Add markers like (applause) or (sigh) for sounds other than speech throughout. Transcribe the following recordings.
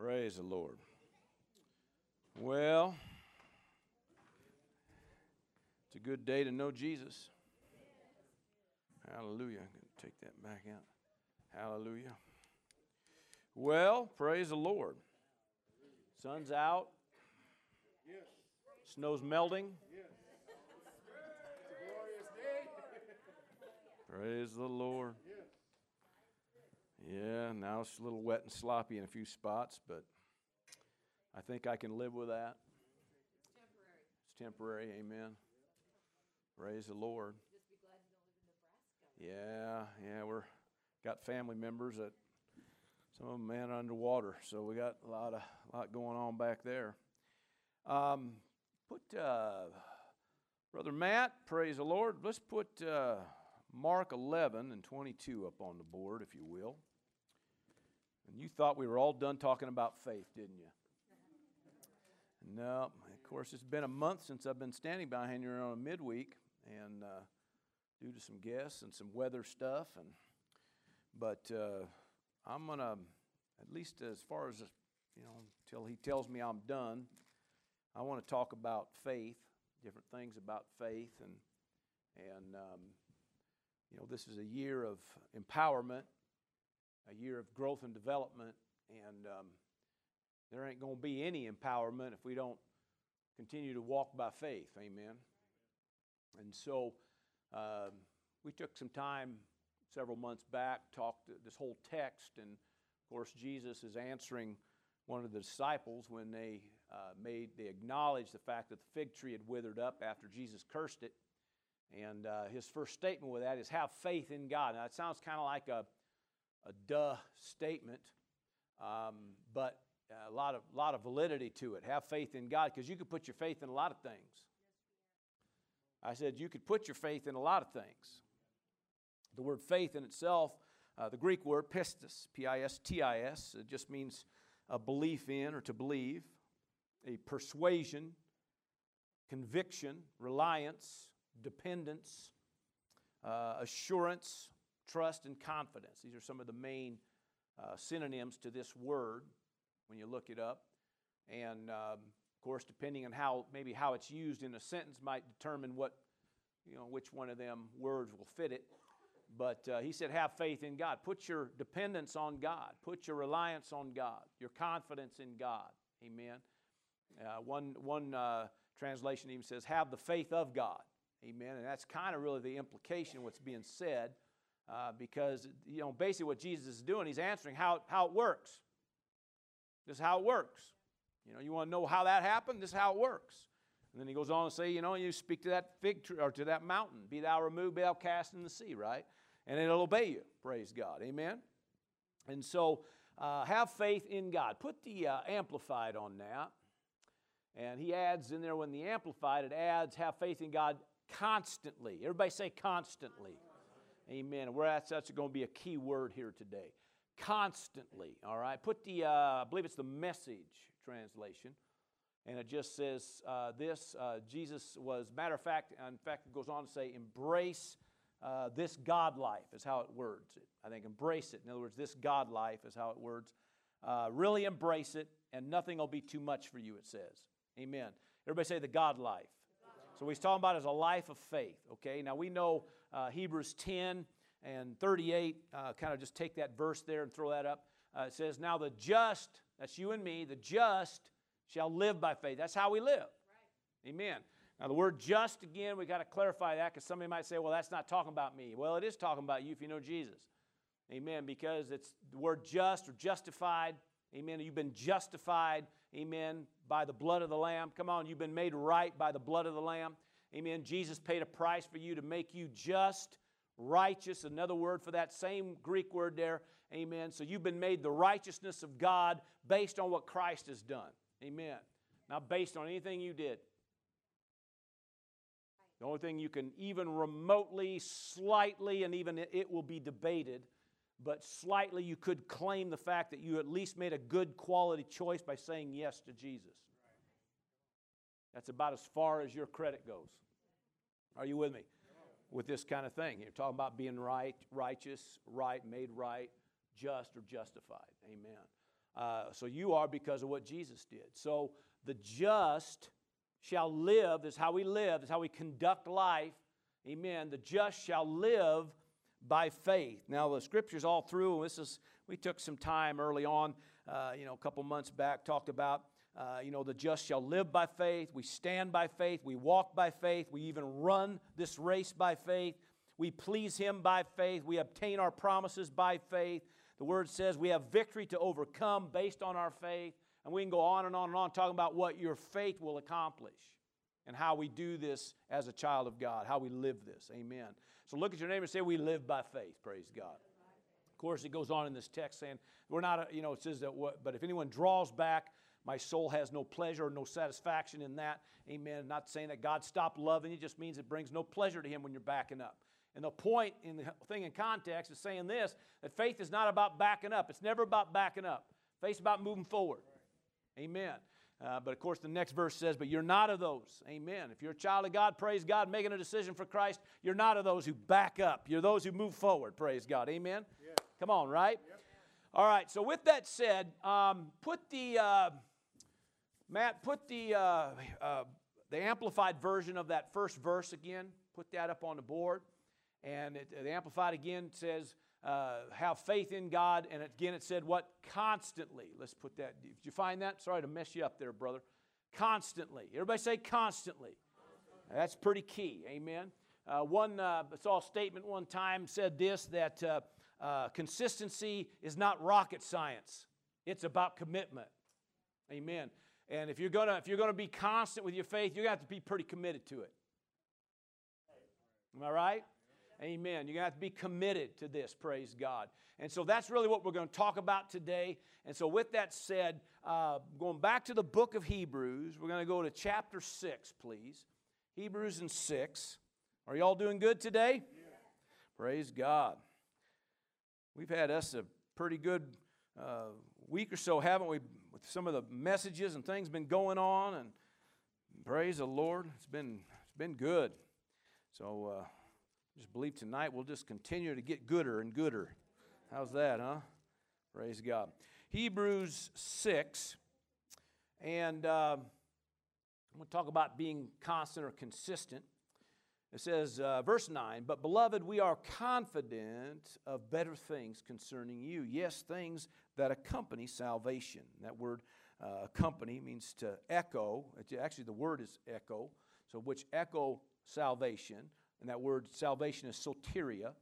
Praise the Lord. Well, it's a good day to know Jesus. Hallelujah. I'm going to take that back out. Hallelujah. Well, praise the Lord. Sun's out. Snow's melting. (laughs) Praise the Lord. Yeah, now it's a little wet and sloppy in a few spots, but I think I can live with that. It's temporary. It's temporary. Amen. Praise the Lord. Yeah, yeah, we're got family members that some of them man underwater, so we got a lot of a lot going on back there. Um, put uh, brother Matt, praise the Lord. Let's put uh, Mark 11 and 22 up on the board, if you will. And you thought we were all done talking about faith, didn't you? No, of course, it's been a month since I've been standing behind you on a midweek, and uh, due to some guests and some weather stuff, and but uh, I'm gonna, at least as far as you know, until he tells me I'm done, I want to talk about faith, different things about faith, and and um, you know, this is a year of empowerment a year of growth and development, and um, there ain't going to be any empowerment if we don't continue to walk by faith. Amen. And so um, we took some time several months back, talked this whole text, and of course, Jesus is answering one of the disciples when they uh, made they acknowledged the fact that the fig tree had withered up after Jesus cursed it. And uh, his first statement with that is, Have faith in God. Now, it sounds kind of like a a duh statement, um, but a lot of, lot of validity to it. Have faith in God because you could put your faith in a lot of things. I said you could put your faith in a lot of things. The word faith in itself, uh, the Greek word pistis, P I S T I S, it just means a belief in or to believe, a persuasion, conviction, reliance, dependence, uh, assurance, trust and confidence. These are some of the main uh, synonyms to this word when you look it up. And um, of course, depending on how maybe how it's used in a sentence might determine what you know which one of them words will fit it. But uh, he said, have faith in God. Put your dependence on God. Put your reliance on God. Your confidence in God. Amen. Uh, one one uh, translation even says, have the faith of God. Amen. And that's kind of really the implication of what's being said uh, because, you know, basically what Jesus is doing, he's answering how, how it works. This is how it works. You know, you want to know how that happened? This is how it works. And then he goes on to say, you know, you speak to that fig tree or to that mountain, be thou removed, be thou cast in the sea, right? And it'll obey you. Praise God. Amen. And so uh, have faith in God. Put the uh, amplified on that. And he adds in there when the amplified, it adds have faith in God constantly. Everybody say constantly. Amen. Where that's, that's going to be a key word here today. Constantly, all right? Put the, uh, I believe it's the message translation. And it just says uh, this uh, Jesus was, matter of fact, in fact, it goes on to say, embrace uh, this God life, is how it words it. I think embrace it. In other words, this God life is how it words. Uh, really embrace it, and nothing will be too much for you, it says. Amen. Everybody say the God life. So, what he's talking about is a life of faith, okay? Now, we know uh, Hebrews 10 and 38. Uh, kind of just take that verse there and throw that up. Uh, it says, Now the just, that's you and me, the just shall live by faith. That's how we live. Right. Amen. Now, the word just, again, we got to clarify that because somebody might say, well, that's not talking about me. Well, it is talking about you if you know Jesus. Amen. Because it's the word just or justified. Amen. You've been justified. Amen. By the blood of the Lamb. Come on, you've been made right by the blood of the Lamb. Amen. Jesus paid a price for you to make you just, righteous. Another word for that same Greek word there. Amen. So you've been made the righteousness of God based on what Christ has done. Amen. Not based on anything you did. The only thing you can even remotely, slightly, and even it will be debated, but slightly you could claim the fact that you at least made a good quality choice by saying yes to Jesus. That's about as far as your credit goes. Are you with me? With this kind of thing. You're talking about being right, righteous, right, made right, just, or justified. Amen. Uh, so you are because of what Jesus did. So the just shall live, is how we live, is how we conduct life. Amen. The just shall live by faith. Now the scriptures all through, this is we took some time early on, uh, you know, a couple months back, talked about uh, you know, the just shall live by faith. We stand by faith. We walk by faith. We even run this race by faith. We please Him by faith. We obtain our promises by faith. The Word says we have victory to overcome based on our faith. And we can go on and on and on talking about what your faith will accomplish and how we do this as a child of God, how we live this. Amen. So look at your neighbor and say, We live by faith. Praise God. Of course, it goes on in this text saying, We're not, you know, it says that, what, but if anyone draws back, my soul has no pleasure or no satisfaction in that. Amen. Not saying that God stopped loving you, just means it brings no pleasure to Him when you're backing up. And the point in the thing in context is saying this that faith is not about backing up. It's never about backing up. Faith's about moving forward. Amen. Uh, but of course, the next verse says, But you're not of those. Amen. If you're a child of God, praise God, making a decision for Christ, you're not of those who back up. You're those who move forward. Praise God. Amen. Yeah. Come on, right? Yep. All right. So, with that said, um, put the. Uh, Matt, put the, uh, uh, the amplified version of that first verse again. Put that up on the board. And it, the amplified again says, uh, have faith in God. And again, it said, what? Constantly. Let's put that. Did you find that? Sorry to mess you up there, brother. Constantly. Everybody say constantly. That's pretty key. Amen. Uh, one, uh, saw a statement one time said this that uh, uh, consistency is not rocket science, it's about commitment. Amen. And if you're gonna if you're gonna be constant with your faith, you're gonna have to be pretty committed to it. Am I right? Amen. You're going to have to be committed to this, praise God. And so that's really what we're going to talk about today. And so, with that said, uh, going back to the book of Hebrews, we're going to go to chapter 6, please. Hebrews and 6. Are y'all doing good today? Yeah. Praise God. We've had us a pretty good uh, week or so, haven't we? With some of the messages and things been going on, and praise the Lord, it's been it's been good. So uh, just believe tonight we'll just continue to get gooder and gooder. How's that, huh? Praise God. Hebrews six, and uh, I'm going to talk about being constant or consistent. It says, uh, verse 9, But beloved, we are confident of better things concerning you. Yes, things that accompany salvation. That word uh, accompany means to echo. actually, the word is echo, so which echo salvation. And that word salvation is soteria,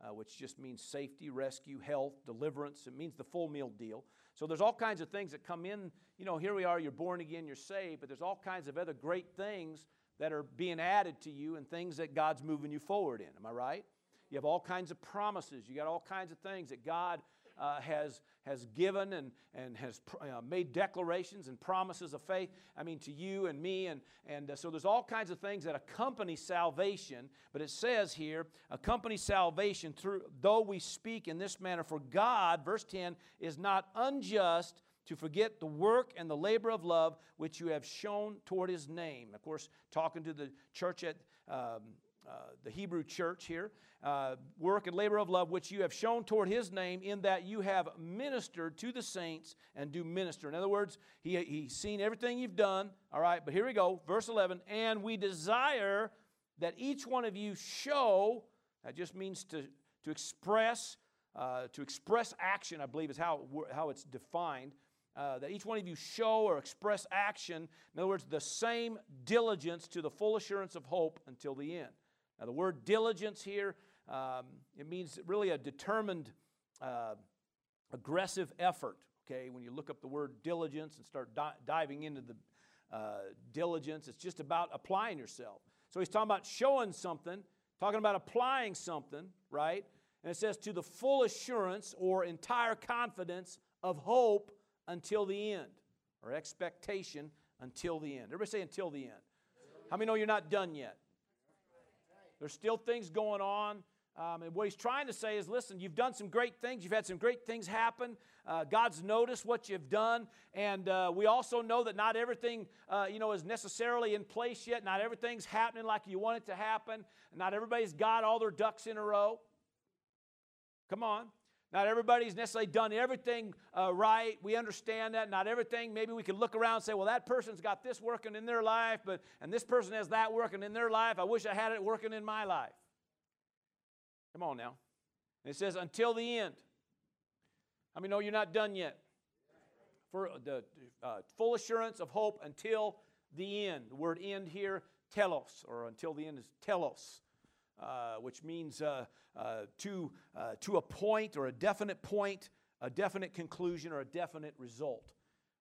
uh, which just means safety, rescue, health, deliverance. It means the full meal deal. So there's all kinds of things that come in. You know, here we are, you're born again, you're saved, but there's all kinds of other great things that are being added to you and things that God's moving you forward in. Am I right? You have all kinds of promises. You got all kinds of things that God uh, has, has given and, and has uh, made declarations and promises of faith, I mean, to you and me. And, and uh, so there's all kinds of things that accompany salvation. But it says here, accompany salvation through, though we speak in this manner, for God, verse 10, is not unjust to forget the work and the labor of love which you have shown toward his name. Of course, talking to the church at um, uh, the Hebrew church here, uh, work and labor of love which you have shown toward his name, in that you have ministered to the saints and do minister. In other words, he, he's seen everything you've done. All right, but here we go, verse 11. And we desire that each one of you show, that just means to, to express, uh, to express action, I believe is how, how it's defined uh, that each one of you show or express action, in other words, the same diligence to the full assurance of hope until the end. Now, the word diligence here, um, it means really a determined, uh, aggressive effort. Okay, when you look up the word diligence and start di- diving into the uh, diligence, it's just about applying yourself. So he's talking about showing something, talking about applying something, right? And it says to the full assurance or entire confidence of hope until the end, or expectation until the end. Everybody say until the end. How many know you're not done yet? There's still things going on. Um, and what he's trying to say is listen, you've done some great things. You've had some great things happen. Uh, God's noticed what you've done. And uh, we also know that not everything, uh, you know, is necessarily in place yet. Not everything's happening like you want it to happen. Not everybody's got all their ducks in a row. Come on. Not everybody's necessarily done everything uh, right. We understand that. Not everything. Maybe we can look around and say, well, that person's got this working in their life, but and this person has that working in their life. I wish I had it working in my life. Come on now. And it says, until the end. I mean, no, you're not done yet. For the uh, full assurance of hope until the end. The word end here, telos, or until the end is telos. Uh, which means uh, uh, to, uh, to a point or a definite point, a definite conclusion, or a definite result.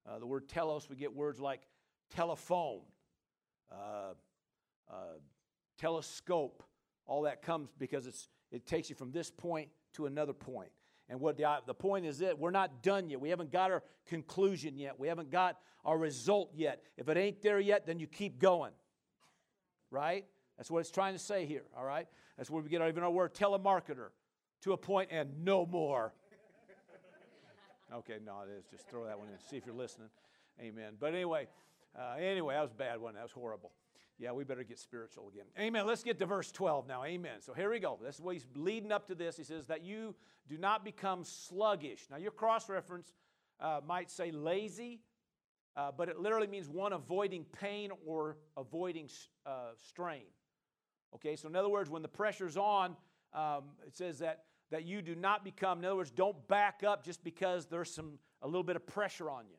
Uh, the word telos, we get words like telephone, telescope. All that comes because it's, it takes you from this point to another point. And what the, the point is that we're not done yet. We haven't got our conclusion yet. We haven't got our result yet. If it ain't there yet, then you keep going. Right? That's what it's trying to say here, all right? That's where we get even our word telemarketer to a point and no more. (laughs) okay, no, it is. Just throw that one in. See if you're listening. Amen. But anyway, uh, anyway, that was a bad one. That was horrible. Yeah, we better get spiritual again. Amen. Let's get to verse 12 now. Amen. So here we go. This is what he's leading up to this. He says that you do not become sluggish. Now, your cross reference uh, might say lazy, uh, but it literally means one avoiding pain or avoiding uh, strain. Okay, so in other words, when the pressure's on, um, it says that, that you do not become, in other words, don't back up just because there's some a little bit of pressure on you.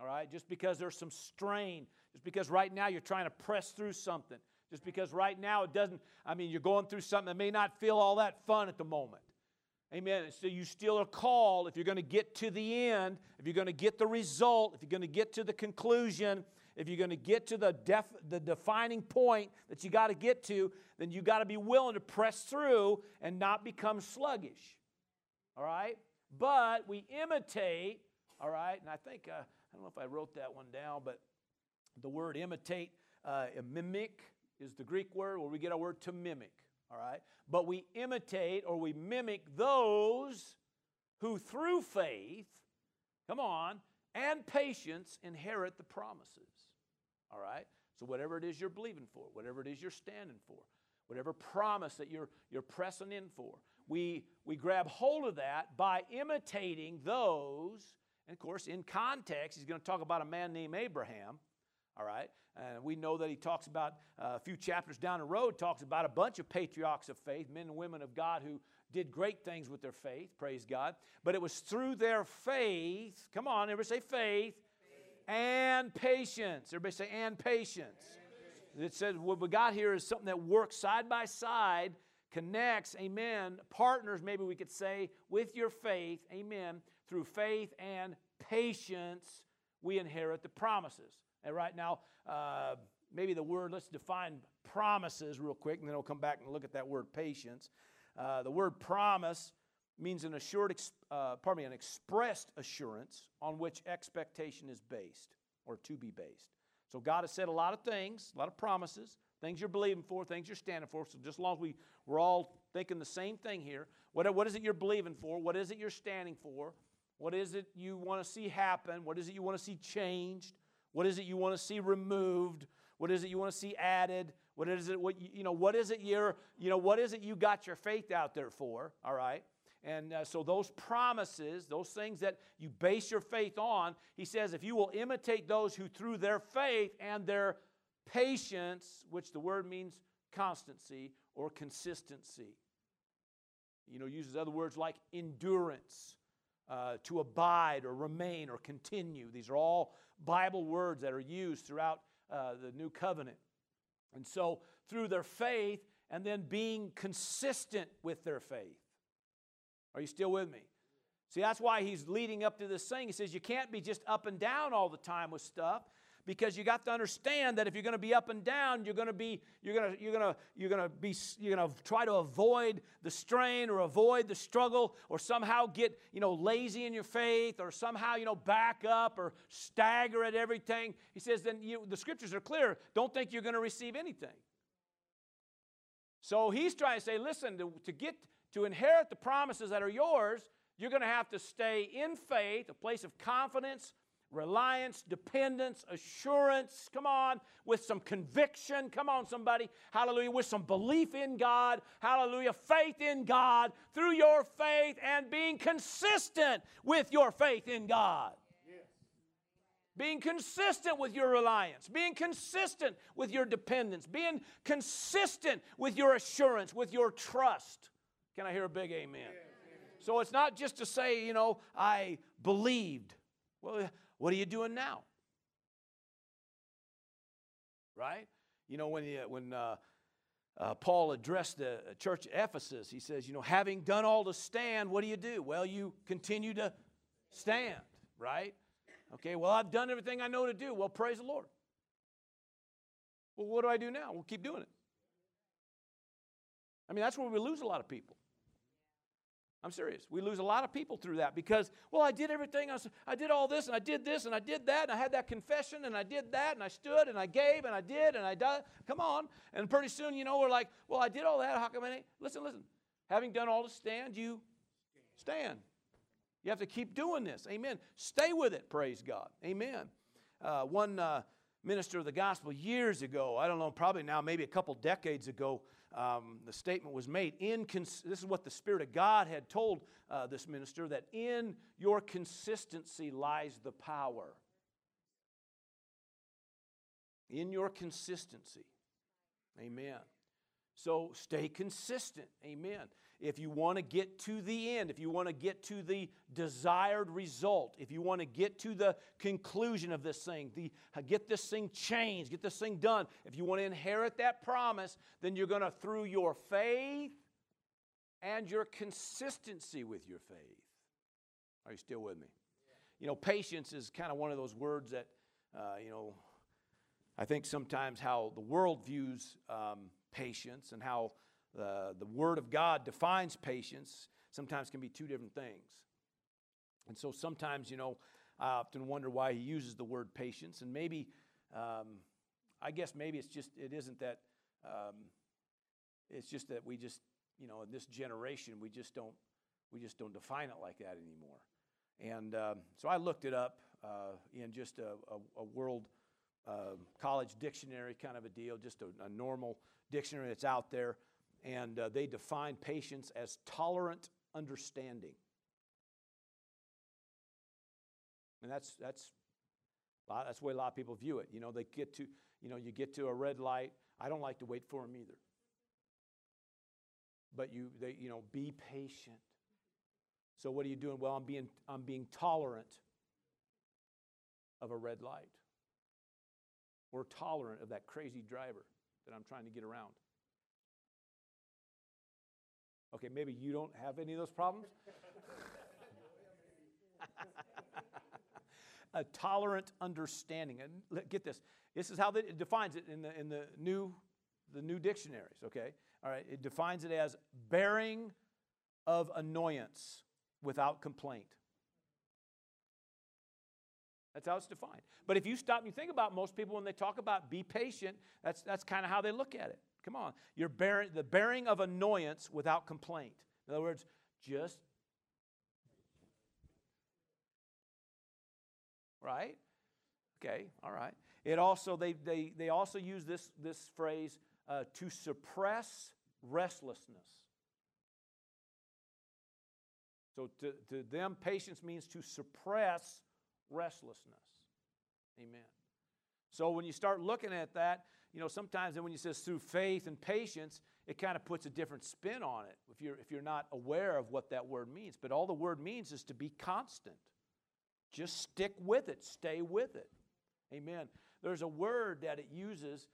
All right, just because there's some strain, just because right now you're trying to press through something, just because right now it doesn't, I mean, you're going through something that may not feel all that fun at the moment. Amen. So you still are called if you're going to get to the end, if you're going to get the result, if you're going to get to the conclusion, if you're going to get to the, def, the defining point that you got to get to, then you got to be willing to press through and not become sluggish. All right? But we imitate, all right? And I think, uh, I don't know if I wrote that one down, but the word imitate, uh, mimic is the Greek word where we get our word to mimic, all right? But we imitate or we mimic those who through faith, come on, and patience inherit the promises. All right? So, whatever it is you're believing for, whatever it is you're standing for, whatever promise that you're, you're pressing in for, we, we grab hold of that by imitating those. And of course, in context, he's going to talk about a man named Abraham. All right? And we know that he talks about uh, a few chapters down the road, talks about a bunch of patriarchs of faith, men and women of God who did great things with their faith, praise God. But it was through their faith, come on, everybody say faith, and patience. Everybody say, and patience. It says what we got here is something that works side by side, connects, amen, partners, maybe we could say, with your faith, amen. Through faith and patience, we inherit the promises. And right now, uh, maybe the word, let's define promises real quick, and then we'll come back and look at that word patience. Uh, the word promise means an assured, uh, pardon me, an expressed assurance on which expectation is based or to be based. So God has said a lot of things, a lot of promises, things you're believing for, things you're standing for. So just as long as we, we're all thinking the same thing here, what, what is it you're believing for? What is it you're standing for? What is it you want to see happen? What is it you want to see changed? What is it you want to see removed? What is it you want to see added? What is it what you know what is it you're you know what is it you got your faith out there for? All right? And uh, so, those promises, those things that you base your faith on, he says, if you will imitate those who through their faith and their patience, which the word means constancy or consistency, you know, uses other words like endurance, uh, to abide or remain or continue. These are all Bible words that are used throughout uh, the new covenant. And so, through their faith and then being consistent with their faith. Are you still with me? See, that's why he's leading up to this thing. He says you can't be just up and down all the time with stuff because you got to understand that if you're going to be up and down, you're going to be you're going to you're going to you're going to be you're going to try to avoid the strain or avoid the struggle or somehow get, you know, lazy in your faith or somehow, you know, back up or stagger at everything. He says then you, the scriptures are clear, don't think you're going to receive anything. So he's trying to say, listen, to, to get to inherit the promises that are yours, you're going to have to stay in faith, a place of confidence, reliance, dependence, assurance. Come on, with some conviction. Come on, somebody. Hallelujah. With some belief in God. Hallelujah. Faith in God through your faith and being consistent with your faith in God. Being consistent with your reliance, being consistent with your dependence, being consistent with your assurance, with your trust. Can I hear a big amen? So it's not just to say, you know, I believed. Well, what are you doing now? Right? You know, when, you, when uh, uh, Paul addressed the church at Ephesus, he says, you know, having done all to stand, what do you do? Well, you continue to stand, right? Okay, well, I've done everything I know to do. Well, praise the Lord. Well, what do I do now? We'll keep doing it. I mean, that's where we lose a lot of people. I'm serious. We lose a lot of people through that because, well, I did everything. I, I did all this and I did this and I did that and I had that confession and I did that and I stood and I gave and I did and I did. Come on. And pretty soon, you know, we're like, well, I did all that. How come I? Listen, listen. Having done all to stand, you stand. You have to keep doing this. Amen. Stay with it. Praise God. Amen. Uh, one uh, minister of the gospel years ago, I don't know, probably now, maybe a couple decades ago, um, the statement was made. In cons- this is what the Spirit of God had told uh, this minister that in your consistency lies the power. In your consistency. Amen. So stay consistent. Amen. If you want to get to the end, if you want to get to the desired result, if you want to get to the conclusion of this thing, the, get this thing changed, get this thing done, if you want to inherit that promise, then you're going to, through your faith and your consistency with your faith. Are you still with me? You know, patience is kind of one of those words that, uh, you know, I think sometimes how the world views um, patience and how the, the Word of God defines patience sometimes can be two different things. And so sometimes, you know, I often wonder why he uses the word patience. And maybe, um, I guess maybe it's just, it isn't that, um, it's just that we just, you know, in this generation, we just don't, we just don't define it like that anymore. And um, so I looked it up uh, in just a, a, a world uh, college dictionary kind of a deal, just a, a normal dictionary that's out there and uh, they define patience as tolerant understanding. And that's, that's, that's the way a lot of people view it. You know, they get to, you know, you get to a red light. I don't like to wait for them either. But you, they, you know, be patient. So what are you doing? Well, I'm being, I'm being tolerant of a red light. Or tolerant of that crazy driver that I'm trying to get around. Okay, maybe you don't have any of those problems. (laughs) a tolerant understanding. And get this. This is how it defines it in the, in the new the new dictionaries, okay? All right, it defines it as bearing of annoyance without complaint. That's how it's defined. But if you stop and you think about most people when they talk about be patient, that's, that's kind of how they look at it. Come on. You're bearing the bearing of annoyance without complaint. In other words, just right? Okay, all right. It also they they they also use this this phrase uh, to suppress restlessness. So to, to them, patience means to suppress restlessness. Amen. So when you start looking at that, you know, sometimes then when you says through faith and patience, it kind of puts a different spin on it if you're, if you're not aware of what that word means. But all the word means is to be constant. Just stick with it, stay with it. Amen. There's a word that it uses,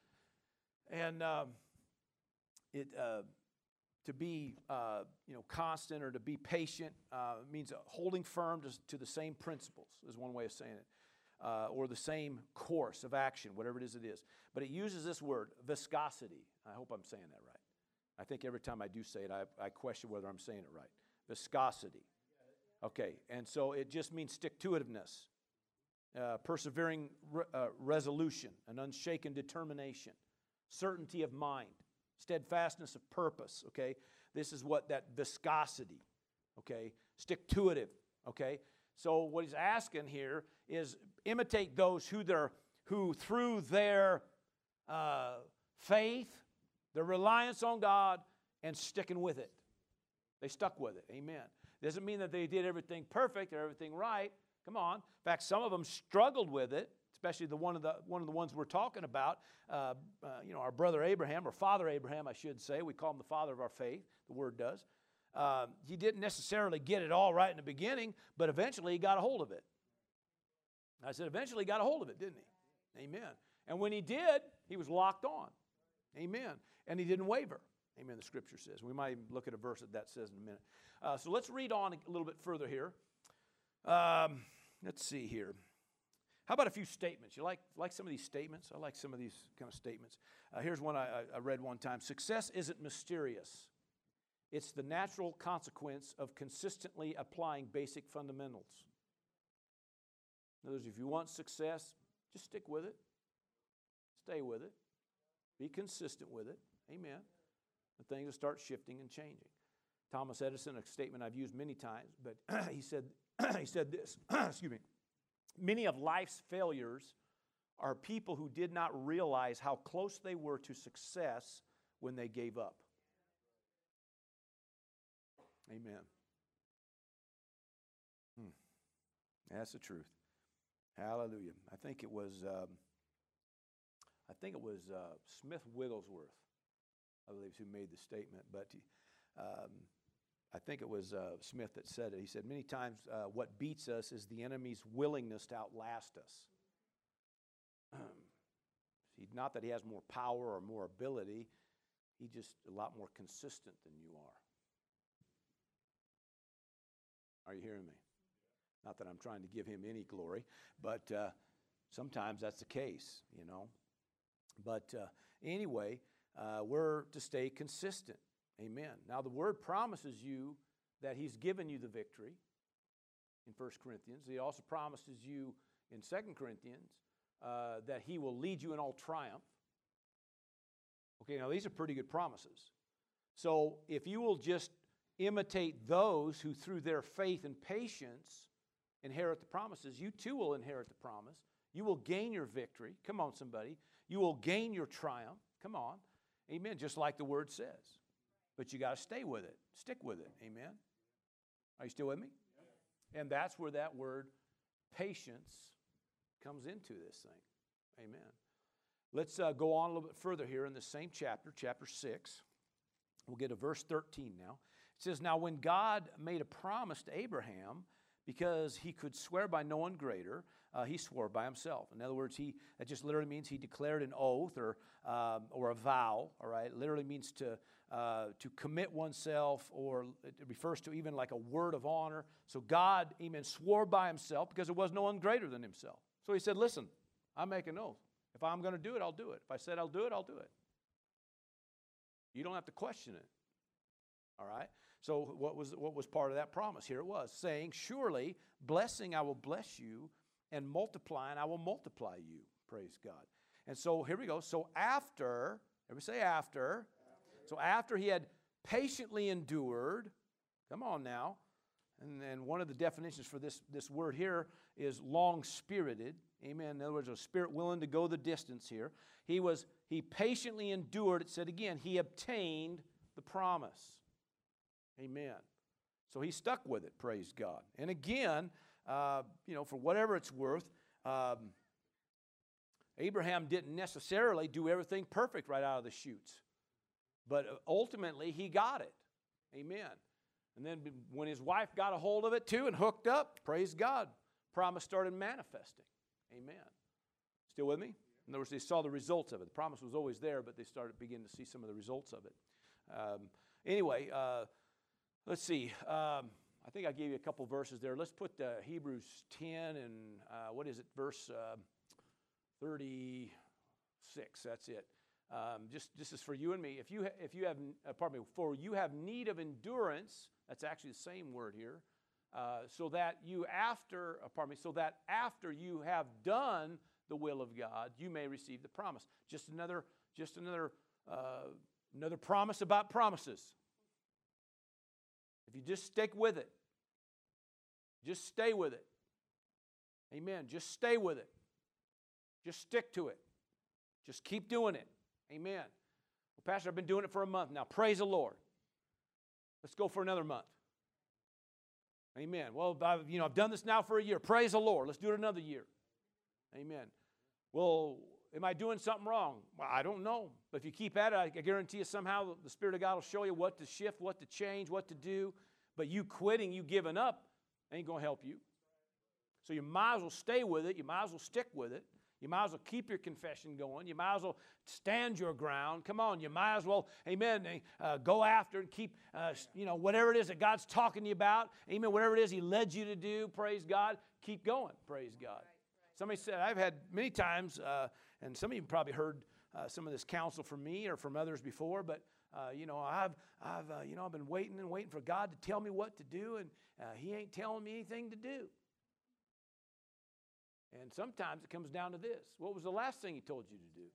and um, it uh, to be uh, you know constant or to be patient uh, means holding firm to, to the same principles. Is one way of saying it uh, or the same course of action, whatever it is it is. But it uses this word, viscosity. I hope I'm saying that right. I think every time I do say it, I, I question whether I'm saying it right. Viscosity. Okay, and so it just means stick to itiveness, uh, persevering re- uh, resolution, an unshaken determination, certainty of mind, steadfastness of purpose. Okay, this is what that viscosity, okay, stick to it, okay. So what he's asking here is imitate those who, their, who through their uh, faith, their reliance on God, and sticking with it. They stuck with it. Amen. Doesn't mean that they did everything perfect or everything right. Come on. In fact, some of them struggled with it, especially the one of the one of the ones we're talking about. Uh, uh, you know, our brother Abraham or father Abraham, I should say. We call him the father of our faith. The word does. Uh, he didn't necessarily get it all right in the beginning, but eventually he got a hold of it. I said, eventually he got a hold of it, didn't he? Amen. And when he did, he was locked on. Amen. And he didn't waver. Amen, the scripture says. We might look at a verse that that says in a minute. Uh, so let's read on a little bit further here. Um, let's see here. How about a few statements? You like, like some of these statements? I like some of these kind of statements. Uh, here's one I, I read one time Success isn't mysterious, it's the natural consequence of consistently applying basic fundamentals. In other words, if you want success, just stick with it, stay with it, be consistent with it. Amen. The things will start shifting and changing. Thomas Edison, a statement I've used many times, but (clears throat) he said, (clears throat) he said this, (clears throat) excuse me, many of life's failures are people who did not realize how close they were to success when they gave up. Amen. Hmm. That's the truth. Hallelujah. I think it was, um, I think it was uh, Smith Wigglesworth, I believe, who made the statement. But um, I think it was uh, Smith that said it. He said, Many times uh, what beats us is the enemy's willingness to outlast us. (clears throat) not that he has more power or more ability, he's just a lot more consistent than you are. Are you hearing me? Not that I'm trying to give him any glory, but uh, sometimes that's the case, you know. But uh, anyway, uh, we're to stay consistent. Amen. Now, the word promises you that he's given you the victory in 1 Corinthians. He also promises you in 2 Corinthians uh, that he will lead you in all triumph. Okay, now these are pretty good promises. So if you will just imitate those who, through their faith and patience, inherit the promises, you too will inherit the promise. You will gain your victory. Come on, somebody. You will gain your triumph. Come on. Amen. Just like the word says. But you got to stay with it, stick with it. Amen. Are you still with me? And that's where that word patience comes into this thing. Amen. Let's uh, go on a little bit further here in the same chapter, chapter 6. We'll get to verse 13 now. It says, Now when God made a promise to Abraham, because he could swear by no one greater, uh, he swore by himself. In other words, he that just literally means he declared an oath or um, or a vow. All right, it literally means to uh, to commit oneself, or it refers to even like a word of honor. So God, Amen, swore by himself because there was no one greater than himself. So he said, "Listen, I make an oath. If I'm going to do it, I'll do it. If I said I'll do it, I'll do it. You don't have to question it. All right." So, what was, what was part of that promise? Here it was saying, Surely, blessing I will bless you, and multiplying I will multiply you. Praise God. And so, here we go. So, after, everybody say after. after. So, after he had patiently endured, come on now. And then one of the definitions for this, this word here is long spirited. Amen. In other words, a spirit willing to go the distance here. He was, he patiently endured. It said again, he obtained the promise. Amen. So he stuck with it, praise God. And again, uh, you know, for whatever it's worth, um, Abraham didn't necessarily do everything perfect right out of the chutes, but ultimately he got it. Amen. And then when his wife got a hold of it too and hooked up, praise God, promise started manifesting. Amen. Still with me? In other words, they saw the results of it. The promise was always there, but they started beginning to see some of the results of it. Um, anyway, uh, Let's see. Um, I think I gave you a couple verses there. Let's put uh, Hebrews 10 and uh, what is it, verse uh, 36. That's it. Um, just this is for you and me. If you if you have uh, pardon me, for you have need of endurance. That's actually the same word here. Uh, so that you after uh, pardon me, so that after you have done the will of God, you may receive the promise. Just another just another another promise about promises. If you just stick with it, just stay with it. Amen. Just stay with it. Just stick to it. Just keep doing it. Amen. Well, Pastor, I've been doing it for a month now. Praise the Lord. Let's go for another month. Amen. Well, I've, you know, I've done this now for a year. Praise the Lord. Let's do it another year. Amen. Well, am I doing something wrong? Well, I don't know. But if you keep at it, I guarantee you somehow the Spirit of God will show you what to shift, what to change, what to do. But you quitting, you giving up, ain't going to help you. So you might as well stay with it. You might as well stick with it. You might as well keep your confession going. You might as well stand your ground. Come on, you might as well, amen, uh, go after and keep, uh, you know, whatever it is that God's talking to you about. Amen, whatever it is He led you to do, praise God, keep going, praise God. Somebody said, I've had many times, uh, and some of you probably heard uh, some of this counsel from me or from others before, but uh, you know, I've, I've, uh, you know, I've been waiting and waiting for God to tell me what to do, and uh, He ain't telling me anything to do. And sometimes it comes down to this what was the last thing he told you to do?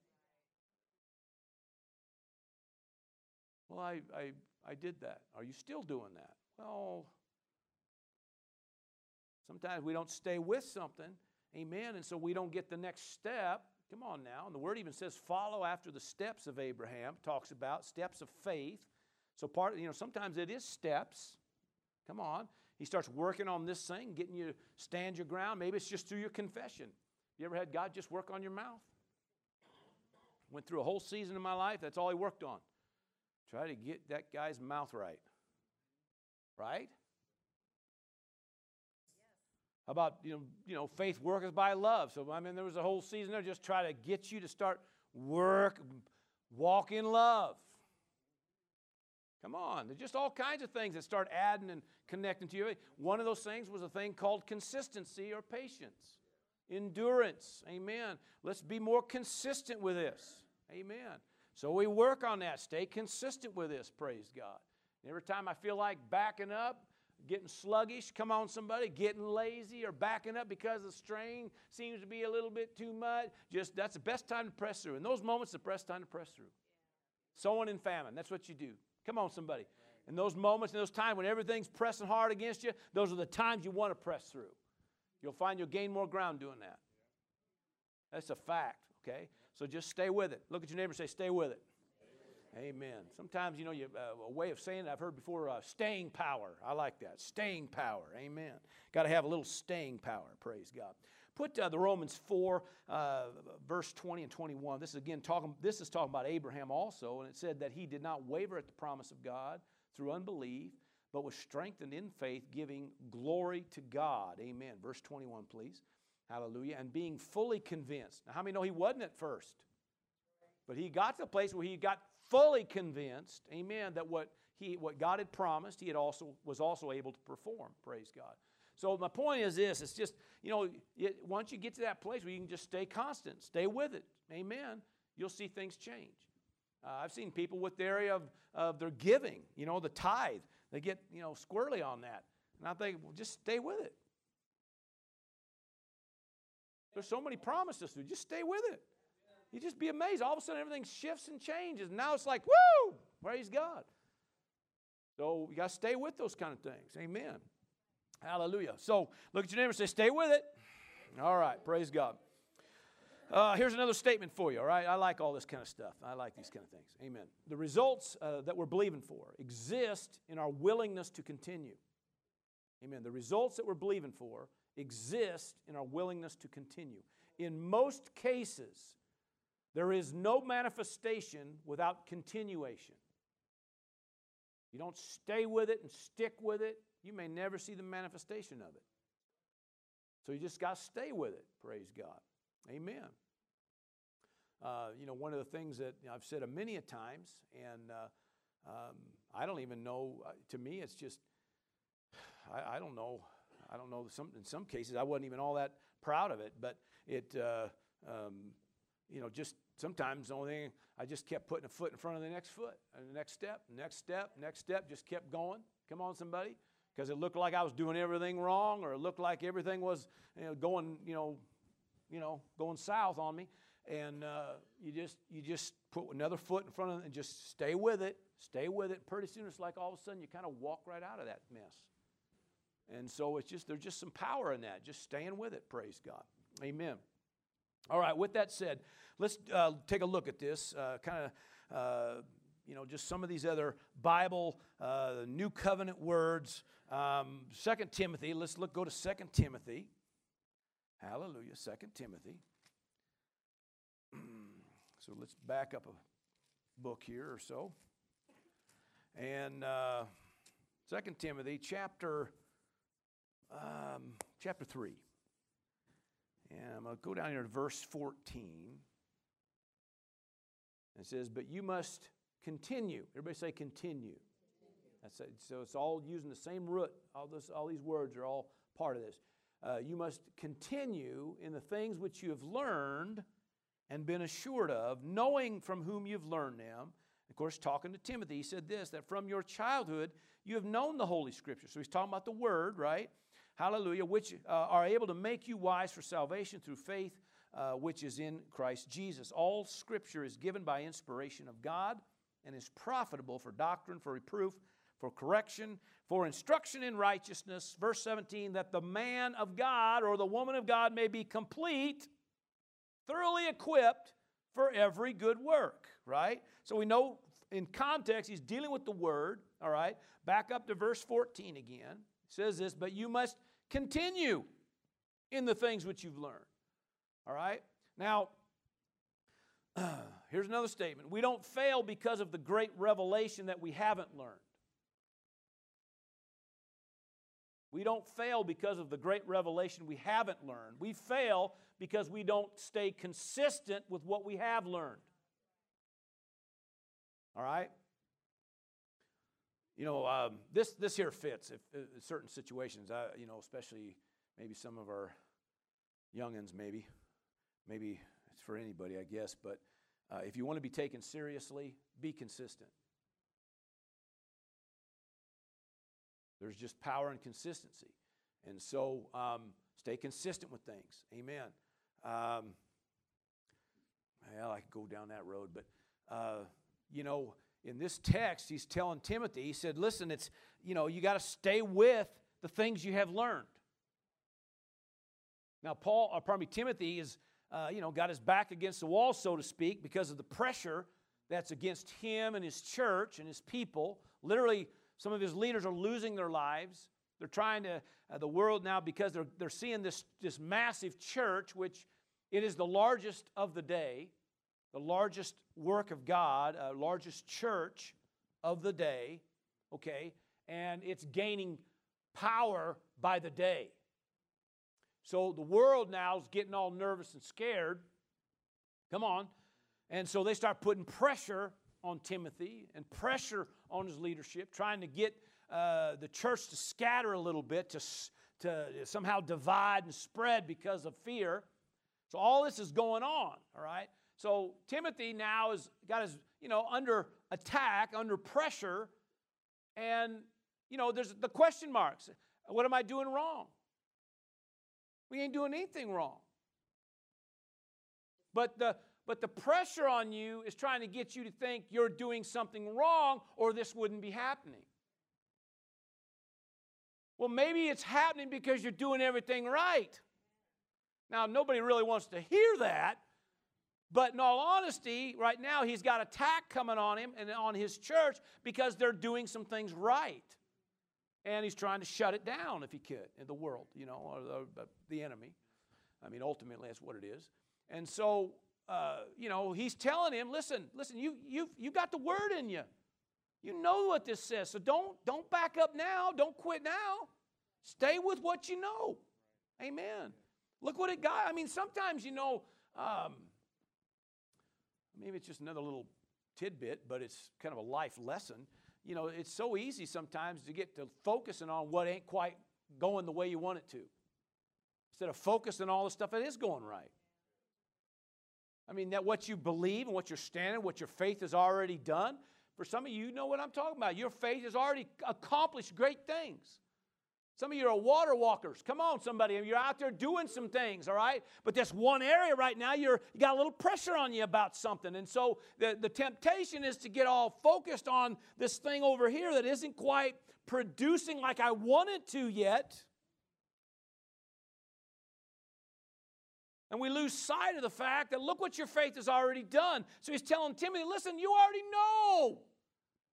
Well, I, I, I did that. Are you still doing that? Well, sometimes we don't stay with something. Amen. And so we don't get the next step. Come on now. And the word even says follow after the steps of Abraham, talks about steps of faith. So part, you know, sometimes it is steps. Come on. He starts working on this thing, getting you to stand your ground. Maybe it's just through your confession. You ever had God just work on your mouth? Went through a whole season of my life, that's all he worked on. Try to get that guy's mouth right. Right? About you know, you know, faith worketh by love. So I mean, there was a whole season there just try to get you to start work, walk in love. Come on, there's just all kinds of things that start adding and connecting to you. One of those things was a thing called consistency or patience, endurance. Amen. Let's be more consistent with this. Amen. So we work on that. Stay consistent with this, praise God. every time I feel like backing up, getting sluggish, come on, somebody, getting lazy or backing up because the strain seems to be a little bit too much, just that's the best time to press through. In those moments, the best time to press through. Sowing in famine, that's what you do. Come on, somebody. In those moments, in those times when everything's pressing hard against you, those are the times you want to press through. You'll find you'll gain more ground doing that. That's a fact, okay? So just stay with it. Look at your neighbor and say, stay with it. Amen. Sometimes, you know, you, uh, a way of saying it, I've heard before, uh, staying power. I like that. Staying power. Amen. Got to have a little staying power. Praise God. Put uh, the Romans 4, uh, verse 20 and 21. This is again talking, this is talking about Abraham also, and it said that he did not waver at the promise of God through unbelief, but was strengthened in faith, giving glory to God. Amen. Verse 21, please. Hallelujah. And being fully convinced. Now, how many know he wasn't at first? But he got to the place where he got fully convinced, amen, that what he what God had promised, he had also was also able to perform. Praise God. So my point is this: it's just you know, it, once you get to that place where you can just stay constant, stay with it, amen. You'll see things change. Uh, I've seen people with the area of, of their giving, you know, the tithe. They get you know squirrely on that, and I think, well, just stay with it. There's so many promises to just stay with it. You just be amazed. All of a sudden, everything shifts and changes. Now it's like, woo! Praise God. So you got to stay with those kind of things. Amen. Hallelujah. So look at your neighbor and say, stay with it. All right. Praise God. Uh, here's another statement for you, all right? I like all this kind of stuff. I like these kind of things. Amen. The results uh, that we're believing for exist in our willingness to continue. Amen. The results that we're believing for exist in our willingness to continue. In most cases, there is no manifestation without continuation. You don't stay with it and stick with it you may never see the manifestation of it. So you just got to stay with it. Praise God. Amen. Uh, you know, one of the things that you know, I've said a many a times, and uh, um, I don't even know. Uh, to me, it's just I, I, don't know. I don't know. Some in some cases, I wasn't even all that proud of it, but it. Uh, um, you know, just sometimes the only thing I just kept putting a foot in front of the next foot, and the next step, next step, next step, just kept going. Come on, somebody because it looked like I was doing everything wrong or it looked like everything was you know, going, you know, you know, going south on me. And uh, you just you just put another foot in front of it and just stay with it, stay with it. Pretty soon it's like all of a sudden you kind of walk right out of that mess. And so it's just there's just some power in that. Just staying with it. Praise God. Amen. All right. With that said, let's uh, take a look at this. Uh, kind of, uh, you know, just some of these other Bible uh, New Covenant words. Um, Second Timothy. Let's look. Go to Second Timothy. Hallelujah. Second Timothy. (clears throat) so let's back up a book here or so. And uh, Second Timothy chapter um, chapter three. And I'm going to go down here to verse 14. It says, But you must continue. Everybody say continue. That's. So it's all using the same root. All, this, all these words are all part of this. Uh, you must continue in the things which you have learned and been assured of, knowing from whom you've learned them. Of course, talking to Timothy, he said this that from your childhood you have known the Holy Scripture. So he's talking about the Word, right? Hallelujah, which uh, are able to make you wise for salvation through faith, uh, which is in Christ Jesus. All scripture is given by inspiration of God and is profitable for doctrine, for reproof, for correction, for instruction in righteousness. Verse 17, that the man of God or the woman of God may be complete, thoroughly equipped for every good work, right? So we know in context, he's dealing with the word, all right? Back up to verse 14 again. It says this, but you must continue in the things which you've learned. All right? Now, (clears throat) here's another statement. We don't fail because of the great revelation that we haven't learned. We don't fail because of the great revelation we haven't learned. We fail because we don't stay consistent with what we have learned. All right? You know, um, this this here fits if, if uh, certain situations. I, you know, especially maybe some of our youngins, maybe, maybe it's for anybody, I guess. But uh, if you want to be taken seriously, be consistent. There's just power and consistency, and so um, stay consistent with things. Amen. Um, well, I could go down that road, but uh, you know in this text, he's telling Timothy, he said, listen, it's, you know, you got to stay with the things you have learned. Now, Paul, or pardon me, Timothy is, uh, you know, got his back against the wall, so to speak, because of the pressure that's against him and his church and his people. Literally, some of his leaders are losing their lives. They're trying to, uh, the world now, because they're, they're seeing this, this massive church, which it is the largest of the day the largest work of God, uh, largest church of the day, okay, and it's gaining power by the day. So the world now is getting all nervous and scared. Come on. And so they start putting pressure on Timothy and pressure on his leadership, trying to get uh, the church to scatter a little bit, to, to somehow divide and spread because of fear. So all this is going on, all right? So Timothy now has got his, you know, under attack, under pressure, and you know, there's the question marks. What am I doing wrong? We ain't doing anything wrong. But the but the pressure on you is trying to get you to think you're doing something wrong or this wouldn't be happening. Well, maybe it's happening because you're doing everything right. Now, nobody really wants to hear that, but in all honesty, right now he's got attack coming on him and on his church because they're doing some things right. And he's trying to shut it down if he could in the world, you know, or the, the enemy. I mean, ultimately, that's what it is. And so, uh, you know, he's telling him, listen, listen, you, you've, you got the word in you. You know what this says. So don't, don't back up now. Don't quit now. Stay with what you know. Amen. Look what it got. I mean, sometimes, you know, um, maybe it's just another little tidbit, but it's kind of a life lesson. You know, it's so easy sometimes to get to focusing on what ain't quite going the way you want it to, instead of focusing on all the stuff that is going right. I mean, that what you believe and what you're standing, what your faith has already done. For some of you, you know what I'm talking about. Your faith has already accomplished great things. Some of you are water walkers. Come on, somebody. You're out there doing some things, all right? But this one area right now, you're, you got a little pressure on you about something. And so the, the temptation is to get all focused on this thing over here that isn't quite producing like I want it to yet. And we lose sight of the fact that look what your faith has already done. So he's telling Timothy, listen, you already know.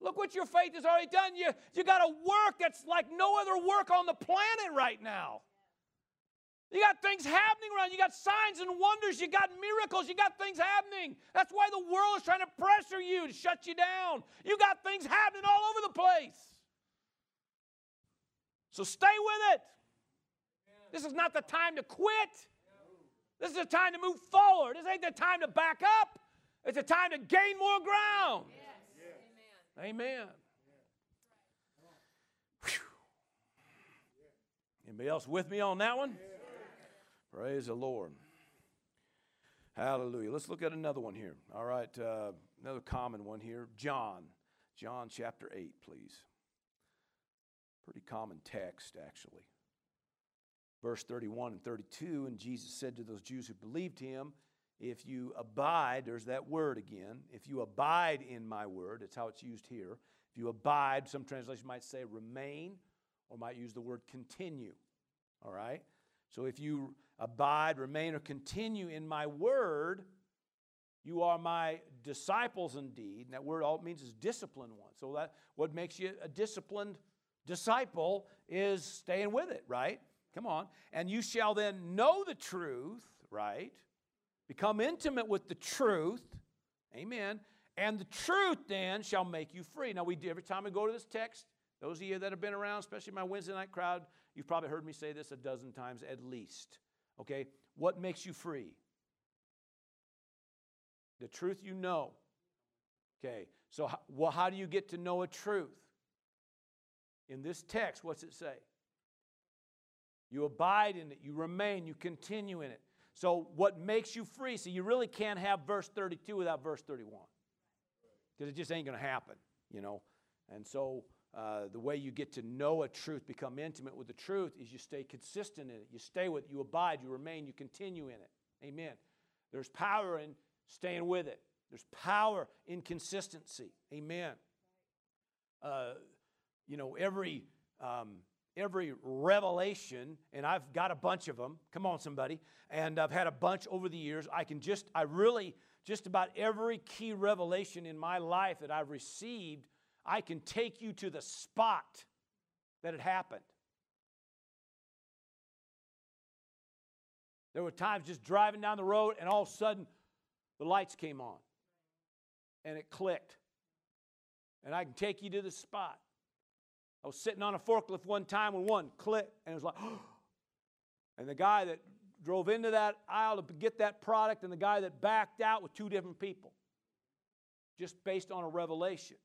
Look what your faith has already done. You, you got a work that's like no other work on the planet right now. You got things happening around. You got signs and wonders. You got miracles. You got things happening. That's why the world is trying to pressure you to shut you down. You got things happening all over the place. So stay with it. This is not the time to quit. This is the time to move forward. This ain't the time to back up. It's the time to gain more ground. Amen. Whew. Anybody else with me on that one? Praise the Lord. Hallelujah. Let's look at another one here. All right, uh, another common one here. John. John chapter 8, please. Pretty common text, actually. Verse 31 and 32 And Jesus said to those Jews who believed him, if you abide, there's that word again. If you abide in my word, that's how it's used here. If you abide, some translations might say remain or might use the word continue. All right? So if you abide, remain, or continue in my word, you are my disciples indeed. And that word all means is disciplined one. So that what makes you a disciplined disciple is staying with it, right? Come on. And you shall then know the truth, right? Become intimate with the truth. Amen. And the truth then shall make you free. Now, we do, every time we go to this text, those of you that have been around, especially my Wednesday night crowd, you've probably heard me say this a dozen times at least. Okay? What makes you free? The truth you know. Okay, so how, well, how do you get to know a truth? In this text, what's it say? You abide in it, you remain, you continue in it. So, what makes you free? So, you really can't have verse 32 without verse 31 because it just ain't going to happen, you know. And so, uh, the way you get to know a truth, become intimate with the truth, is you stay consistent in it. You stay with it, you abide, you remain, you continue in it. Amen. There's power in staying with it, there's power in consistency. Amen. Uh, you know, every. Um, every revelation, and I've got a bunch of them. Come on, somebody. And I've had a bunch over the years. I can just, I really, just about every key revelation in my life that I've received, I can take you to the spot that it happened. There were times just driving down the road, and all of a sudden, the lights came on and it clicked. And I can take you to the spot. I was sitting on a forklift one time when one clicked, and it was like, (gasps) and the guy that drove into that aisle to get that product and the guy that backed out with two different people, just based on a revelation.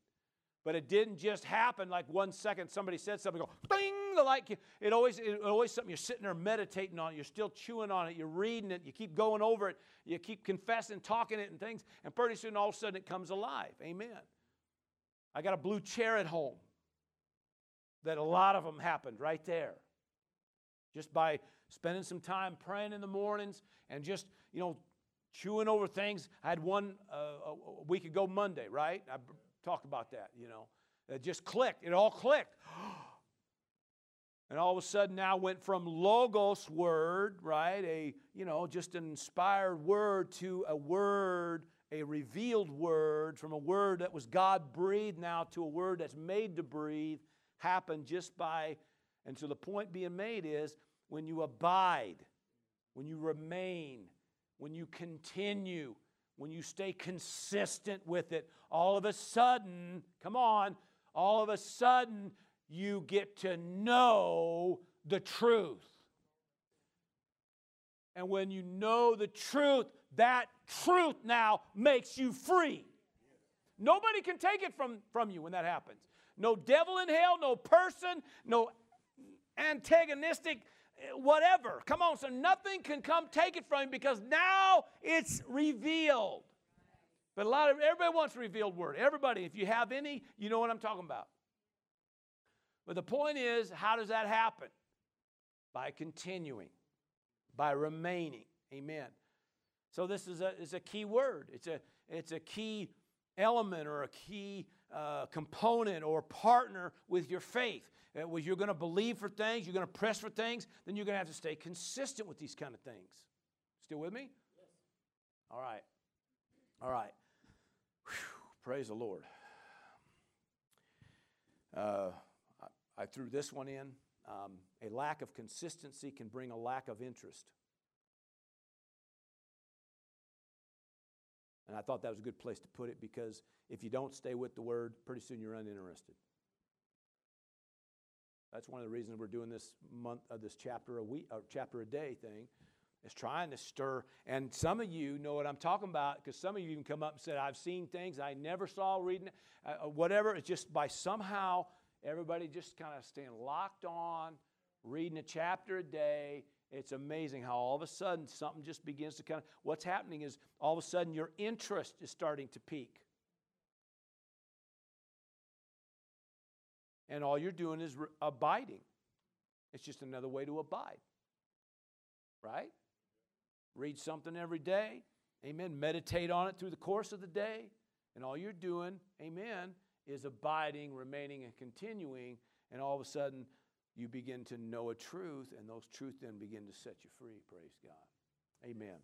But it didn't just happen like one second somebody said something, go, bing, the light. It always, it always something you're sitting there meditating on. You're still chewing on it. You're reading it. You keep going over it. You keep confessing, talking it, and things. And pretty soon, all of a sudden, it comes alive. Amen. I got a blue chair at home that a lot of them happened right there. Just by spending some time praying in the mornings and just, you know, chewing over things. I had one uh, a week ago Monday, right? I talked about that, you know. It just clicked. It all clicked. (gasps) And all of a sudden now went from logos word, right? A, you know, just an inspired word to a word, a revealed word, from a word that was God breathed now to a word that's made to breathe happen just by, and so the point being made is when you abide, when you remain, when you continue, when you stay consistent with it, all of a sudden, come on, all of a sudden, you get to know the truth. And when you know the truth, that truth now makes you free. Nobody can take it from, from you when that happens. No devil in hell, no person, no antagonistic whatever. Come on, so nothing can come take it from you because now it's revealed. But a lot of everybody wants revealed word. Everybody, if you have any, you know what I'm talking about. But the point is, how does that happen? by continuing, by remaining. Amen. So this is a, is a key word. It's a, it's a key element or a key uh, component or partner with your faith. Uh, well, you're going to believe for things, you're going to press for things, then you're going to have to stay consistent with these kind of things. Still with me? Yes. All right. All right. Whew. Praise the Lord. Uh, I, I, threw this one in. Um, a lack of consistency can bring a lack of interest. And I thought that was a good place to put it because if you don't stay with the word, pretty soon you're uninterested. That's one of the reasons we're doing this month of uh, this chapter a week, uh, chapter a day thing, is trying to stir. And some of you know what I'm talking about because some of you even come up and said, "I've seen things I never saw reading, uh, uh, whatever." It's just by somehow everybody just kind of staying locked on, reading a chapter a day. It's amazing how all of a sudden something just begins to kind of. What's happening is all of a sudden your interest is starting to peak. and all you're doing is re- abiding. It's just another way to abide. Right? Read something every day. Amen. Meditate on it through the course of the day. And all you're doing, amen, is abiding, remaining, and continuing. And all of a sudden, you begin to know a truth, and those truths then begin to set you free. Praise God. Amen.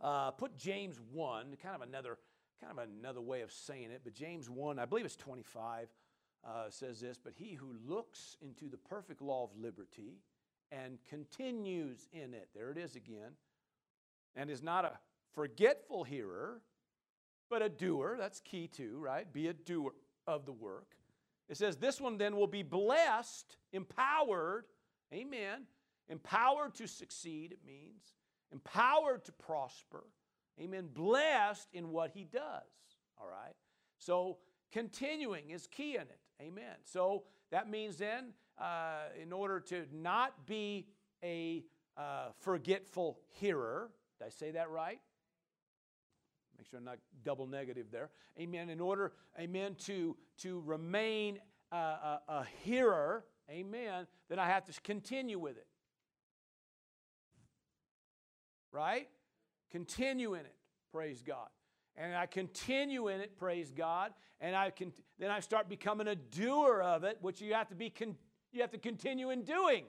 Uh, put James 1, kind of another kind of another way of saying it, but James 1, I believe it's 25 uh, says this, but he who looks into the perfect law of liberty and continues in it, there it is again, and is not a forgetful hearer, but a doer, that's key too, right? Be a doer of the work. It says, This one then will be blessed, empowered, amen, empowered to succeed, it means, empowered to prosper, amen, blessed in what he does, all right? So continuing is key in it. Amen. So that means then, uh, in order to not be a uh, forgetful hearer, did I say that right? Make sure I'm not double negative there. Amen. In order, amen, to, to remain a, a, a hearer, amen, then I have to continue with it. Right? Continue in it. Praise God and I continue in it, praise God, and I can then I start becoming a doer of it, which you have to be con, you have to continue in doing.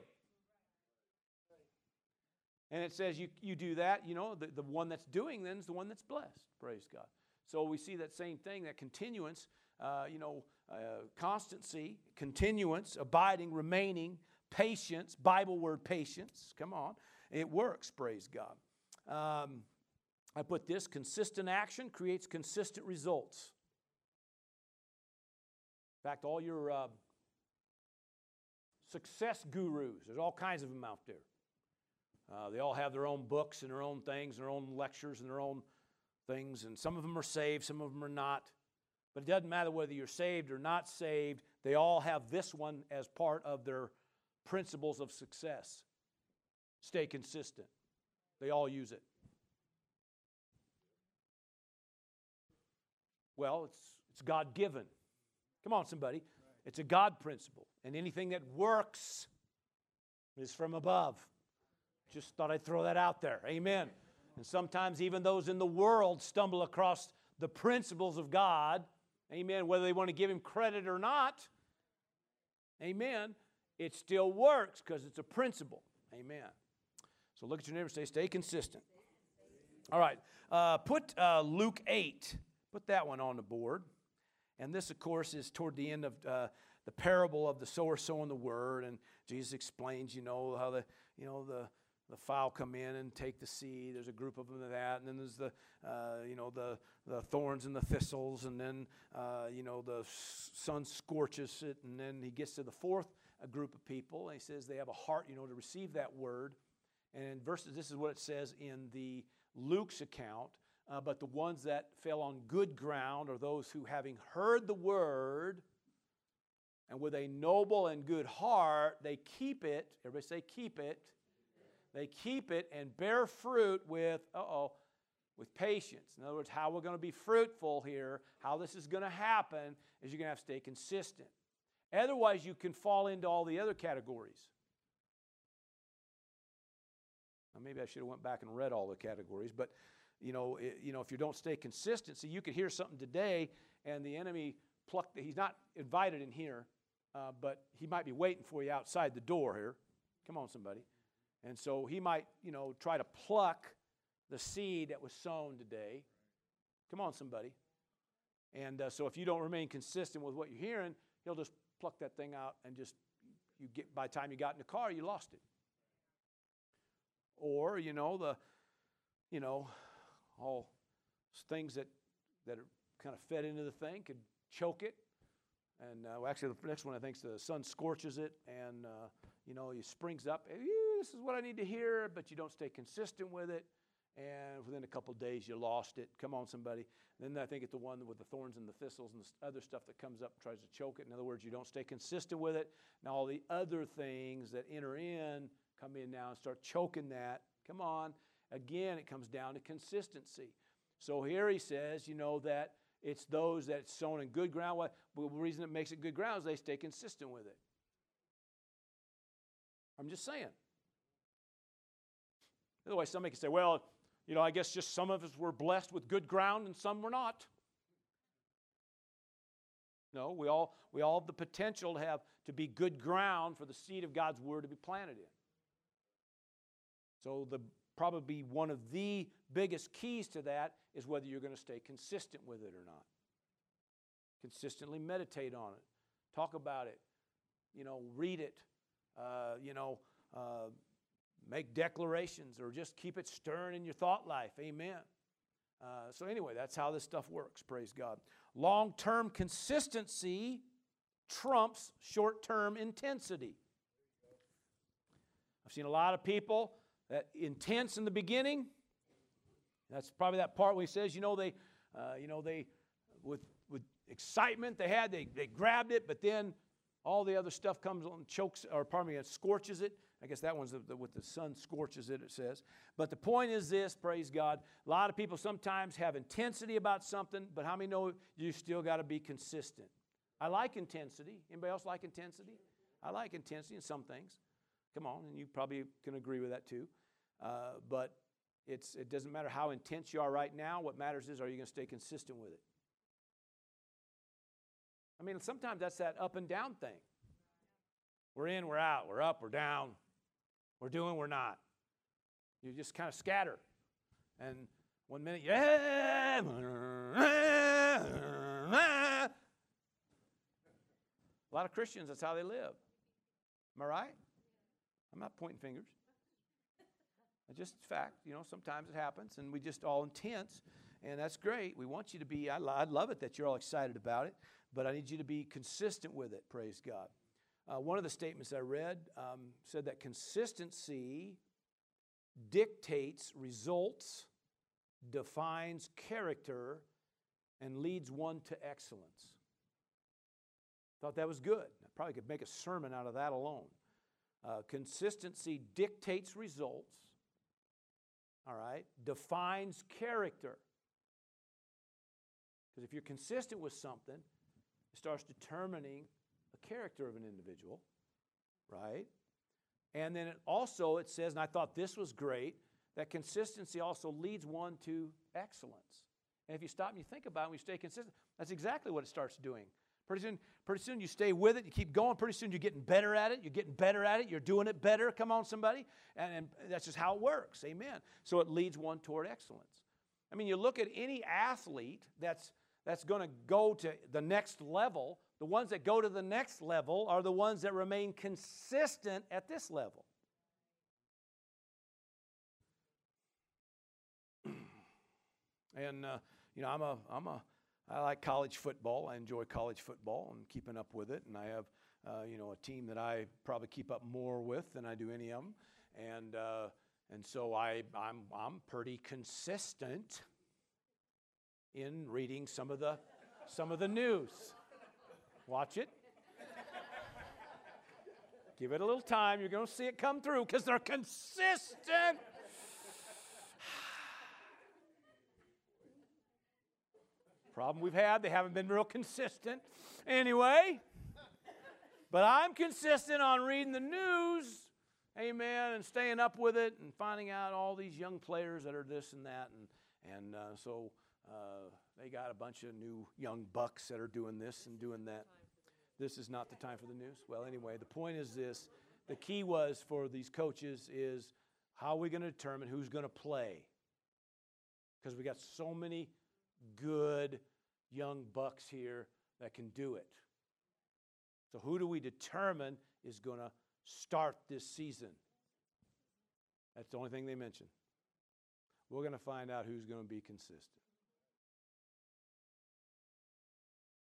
And it says you, you do that, you know, the, the one that's doing then is the one that's blessed. Praise God. So we see that same thing, that continuance, uh, you know, uh, constancy, continuance, abiding, remaining, patience, Bible word patience. Come on. It works, praise God. Um, I put this consistent action creates consistent results. In fact, all your uh, success gurus, there's all kinds of them out there. Uh, they all have their own books and their own things, and their own lectures and their own things, and some of them are saved, some of them are not. But it doesn't matter whether you're saved or not saved, they all have this one as part of their principles of success. Stay consistent. They all use it. Well, it's, it's God given. Come on, somebody. It's a God principle. And anything that works is from above. Just thought I'd throw that out there. Amen. And sometimes even those in the world stumble across the principles of God. Amen. Whether they want to give him credit or not. Amen. It still works because it's a principle. Amen. So look at your neighbor and say, stay consistent. All right. Uh, put uh, Luke 8. Put that one on the board. And this, of course, is toward the end of uh, the parable of the sower sowing the word. And Jesus explains, you know, how the, you know, the, the fowl come in and take the seed. There's a group of them of that, and then there's the, uh, you know, the, the thorns and the thistles, and then, uh, you know, the sun scorches it, and then he gets to the fourth group of people, and he says they have a heart, you know, to receive that word. And verses, this is what it says in the Luke's account. Uh, but the ones that fell on good ground are those who, having heard the word, and with a noble and good heart, they keep it. Everybody say, keep it. They keep it and bear fruit with, oh, with patience. In other words, how we're going to be fruitful here, how this is going to happen, is you're going to have to stay consistent. Otherwise, you can fall into all the other categories. maybe I should have went back and read all the categories, but you know, it, you know, if you don't stay consistent, see, you could hear something today, and the enemy plucked. He's not invited in here, uh, but he might be waiting for you outside the door here. Come on, somebody. And so he might, you know, try to pluck the seed that was sown today. Come on, somebody. And uh, so if you don't remain consistent with what you're hearing, he'll just pluck that thing out and just you get by the time you got in the car, you lost it. Or, you know, the you know, all things that that are kind of fed into the thing could choke it. And uh, well, actually, the next one I think is the sun scorches it, and uh, you know, it springs up. This is what I need to hear, but you don't stay consistent with it and within a couple days you lost it. Come on, somebody. Then I think it's the one with the thorns and the thistles and the other stuff that comes up and tries to choke it. In other words, you don't stay consistent with it. Now, all the other things that enter in come in now and start choking that. Come on. Again, it comes down to consistency. So here he says, you know, that it's those that sown in good ground. Well, the reason it makes it good ground is they stay consistent with it. I'm just saying. Otherwise, somebody can say, well, you know, I guess just some of us were blessed with good ground and some were not. No, we all, we all have the potential to have to be good ground for the seed of God's word to be planted in. So the probably one of the biggest keys to that is whether you're going to stay consistent with it or not. Consistently meditate on it, talk about it, you know, read it, uh, you know, uh, make declarations or just keep it stern in your thought life. Amen. Uh, so, anyway, that's how this stuff works. Praise God. Long term consistency trumps short term intensity. I've seen a lot of people that intense in the beginning. That's probably that part where he says, you know, they, uh, you know, they, with, with excitement they had, they, they grabbed it, but then all the other stuff comes and chokes, or pardon me, scorches it. I guess that one's the, the, what the sun scorches it, it says. But the point is this, praise God. A lot of people sometimes have intensity about something, but how many know you still got to be consistent? I like intensity. Anybody else like intensity? I like intensity in some things. Come on, and you probably can agree with that too. Uh, but it's, it doesn't matter how intense you are right now. What matters is, are you going to stay consistent with it? I mean, sometimes that's that up and down thing. We're in, we're out, we're up, we're down. We're doing, we're not. You just kind of scatter. And one minute, yeah. A lot of Christians, that's how they live. Am I right? I'm not pointing fingers. It's just fact. You know, sometimes it happens, and we just all intense, and that's great. We want you to be, I, I love it that you're all excited about it, but I need you to be consistent with it, praise God. Uh, one of the statements I read um, said that consistency dictates results, defines character, and leads one to excellence. Thought that was good. I probably could make a sermon out of that alone. Uh, consistency dictates results, all right, defines character. Because if you're consistent with something, it starts determining character of an individual, right? And then it also it says, and I thought this was great, that consistency also leads one to excellence. And if you stop and you think about it, and you stay consistent, that's exactly what it starts doing. Pretty soon, pretty soon you stay with it, you keep going. Pretty soon you're getting better at it, you're getting better at it, you're doing it better. Come on, somebody. And, and that's just how it works. Amen. So it leads one toward excellence. I mean, you look at any athlete that's that's going to go to the next level, the ones that go to the next level are the ones that remain consistent at this level. (clears throat) and uh, you know, I'm a, I'm a, I like college football. I enjoy college football and keeping up with it. And I have, uh, you know, a team that I probably keep up more with than I do any of them. And uh, and so I, I'm, I'm pretty consistent in reading some of the, some of the news. Watch it. Give it a little time. You're going to see it come through because they're consistent. (sighs) Problem we've had, they haven't been real consistent. Anyway, but I'm consistent on reading the news amen, and staying up with it and finding out all these young players that are this and that. And, and uh, so uh, they got a bunch of new young bucks that are doing this and doing that. This is not the time for the news. Well, anyway, the point is this the key was for these coaches is how are we going to determine who's going to play? Because we got so many good young bucks here that can do it. So, who do we determine is going to start this season? That's the only thing they mention. We're going to find out who's going to be consistent.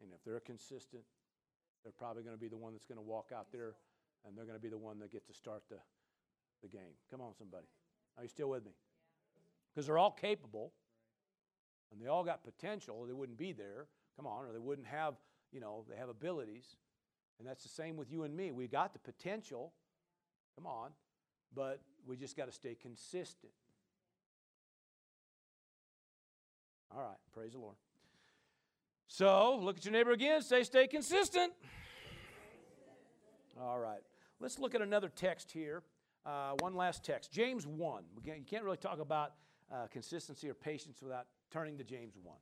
And if they're consistent, they're probably going to be the one that's going to walk out there and they're going to be the one that get to start the, the game. Come on, somebody. Are you still with me? Because they're all capable and they all got potential. They wouldn't be there. Come on, or they wouldn't have, you know, they have abilities. And that's the same with you and me. We got the potential. Come on. But we just got to stay consistent. All right. Praise the Lord. So look at your neighbor again. Say, stay consistent. All right. Let's look at another text here. Uh, one last text James 1. You can't really talk about uh, consistency or patience without turning to James 1.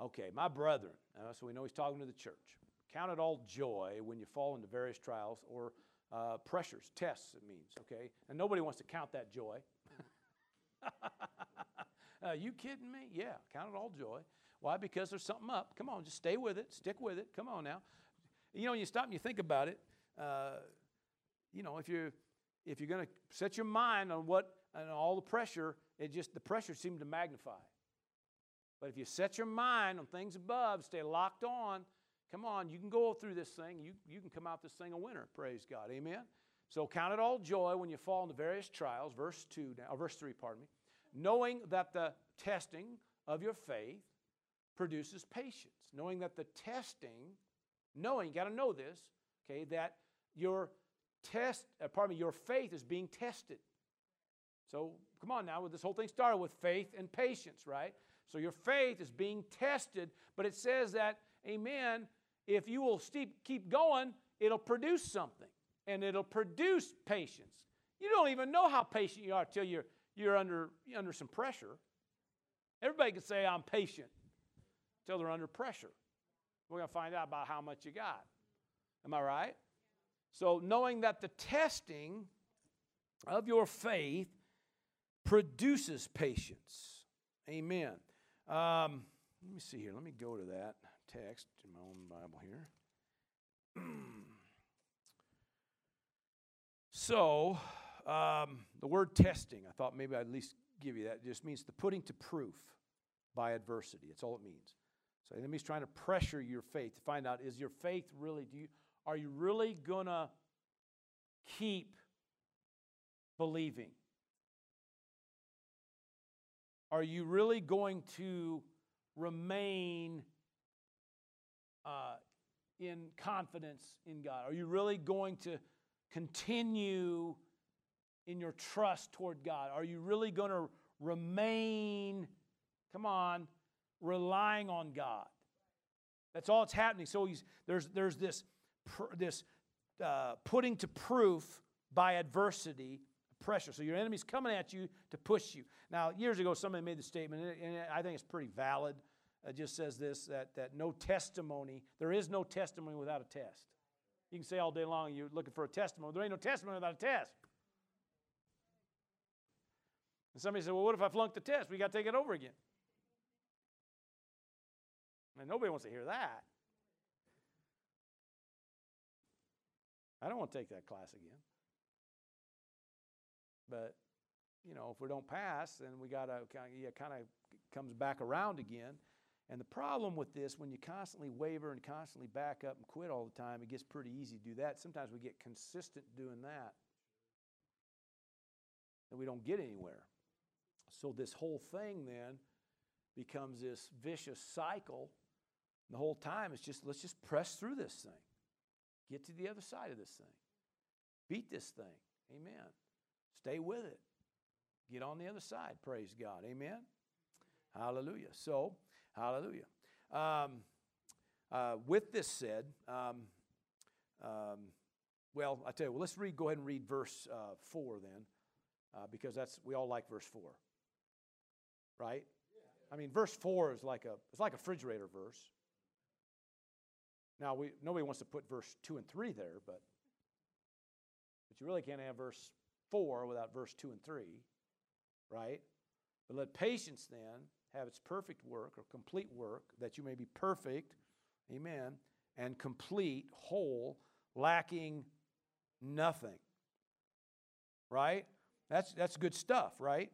Okay, my brethren, uh, so we know he's talking to the church. Count it all joy when you fall into various trials or uh, pressures, tests, it means, okay? And nobody wants to count that joy. (laughs) uh, you kidding me? Yeah, count it all joy. Why? Because there's something up. Come on, just stay with it, stick with it. Come on now. You know, when you stop and you think about it. Uh, you know, if you're if you're going to set your mind on what and all the pressure, it just the pressure seems to magnify. But if you set your mind on things above, stay locked on, come on, you can go through this thing. You, you can come out this thing a winner. Praise God. Amen. So count it all joy when you fall into various trials. Verse 2 now, verse 3, pardon me. Knowing that the testing of your faith produces patience. Knowing that the testing, knowing, you got to know this, okay, that your test, uh, pardon me, your faith is being tested. So come on now, with this whole thing started with faith and patience, right? So your faith is being tested, but it says that, amen, if you will keep going, it'll produce something, and it'll produce patience. You don't even know how patient you are till you're, you're under, under some pressure. Everybody can say, I'm patient, till they're under pressure. We're going to find out about how much you got. Am I right? So, knowing that the testing of your faith produces patience. Amen. Um, let me see here. Let me go to that text in my own Bible here. (clears throat) so, um, the word testing, I thought maybe I'd at least give you that. It just means the putting to proof by adversity. That's all it means. So, the enemy's trying to pressure your faith to find out is your faith really, do you, are you really going to keep believing? Are you really going to remain uh, in confidence in God? Are you really going to continue in your trust toward God? Are you really going to remain, come on, relying on God? That's all that's happening. So he's, there's, there's this this uh, putting to proof by adversity pressure. So your enemy's coming at you to push you. Now, years ago, somebody made the statement, and I think it's pretty valid. It just says this that, that no testimony, there is no testimony without a test. You can say all day long you're looking for a testimony. There ain't no testimony without a test. And somebody said, Well, what if I flunked the test? We got to take it over again. And nobody wants to hear that. I don't want to take that class again. But, you know, if we don't pass, then we got to yeah, kind of comes back around again. And the problem with this, when you constantly waver and constantly back up and quit all the time, it gets pretty easy to do that. Sometimes we get consistent doing that, and we don't get anywhere. So this whole thing then becomes this vicious cycle. The whole time it's just let's just press through this thing. Get to the other side of this thing. Beat this thing. Amen. Stay with it. Get on the other side. Praise God. Amen. Hallelujah. So, hallelujah. Um, uh, with this said, um, um, well, I tell you, well, let's read. Go ahead and read verse uh, four then, uh, because that's we all like verse four, right? I mean, verse four is like a it's like a refrigerator verse. Now we nobody wants to put verse two and three there, but but you really can't have verse four without verse two and three, right? But let patience then have its perfect work or complete work, that you may be perfect, amen, and complete, whole, lacking nothing. Right? That's, that's good stuff, right?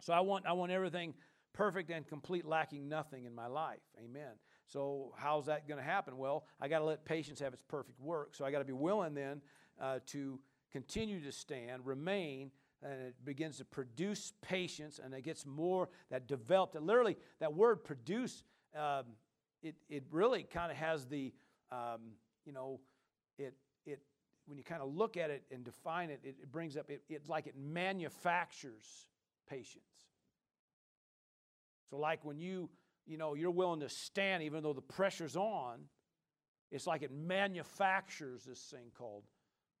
So I want, I want everything perfect and complete, lacking nothing in my life. Amen. So how's that going to happen? Well, I got to let patience have its perfect work. So I got to be willing then uh, to continue to stand, remain, and it begins to produce patience, and it gets more that developed. And literally, that word produce, um, it, it really kind of has the, um, you know, it, it, when you kind of look at it and define it, it, it brings up, it, it's like it manufactures patience. So, like when you, you know, you're willing to stand even though the pressure's on, it's like it manufactures this thing called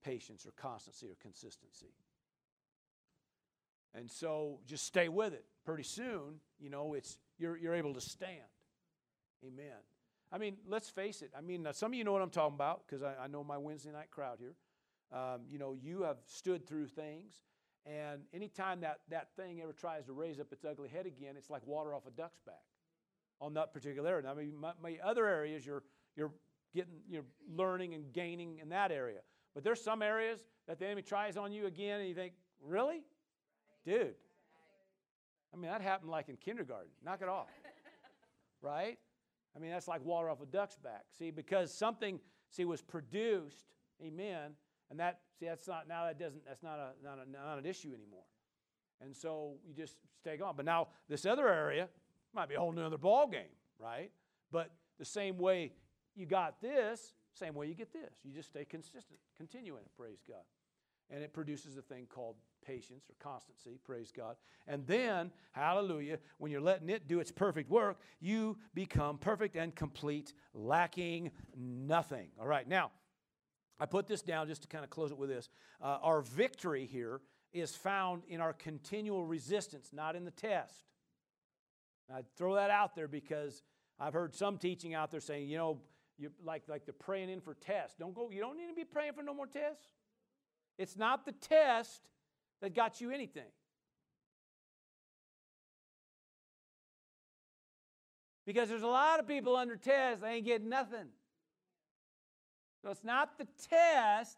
patience or constancy or consistency. And so just stay with it. Pretty soon, you know, it's you're, you're able to stand. Amen. I mean, let's face it. I mean, some of you know what I'm talking about because I, I, know my Wednesday night crowd here. Um, you know, you have stood through things, and anytime that, that thing ever tries to raise up its ugly head again, it's like water off a duck's back on that particular area. I mean, my, my other areas, you're, you're getting, you're learning and gaining in that area. But there's some areas that the enemy tries on you again, and you think, really? Dude. I mean, that happened like in kindergarten. Knock it off. (laughs) right? I mean, that's like water off a duck's back. See, because something, see, was produced, amen, and that, see, that's not, now that doesn't, that's not, a, not, a, not an issue anymore. And so you just stay on. But now, this other area might be a whole nother ball game, right? But the same way you got this, same way you get this. You just stay consistent, continue in it, praise God. And it produces a thing called patience or constancy, praise God. And then, hallelujah, when you're letting it do its perfect work, you become perfect and complete, lacking nothing. All right, now, I put this down just to kind of close it with this. Uh, our victory here is found in our continual resistance, not in the test. I throw that out there because I've heard some teaching out there saying, you know, you like like the praying in for tests. Don't go. You don't need to be praying for no more tests. It's not the test that got you anything. Because there's a lot of people under test, they ain't getting nothing. So it's not the test,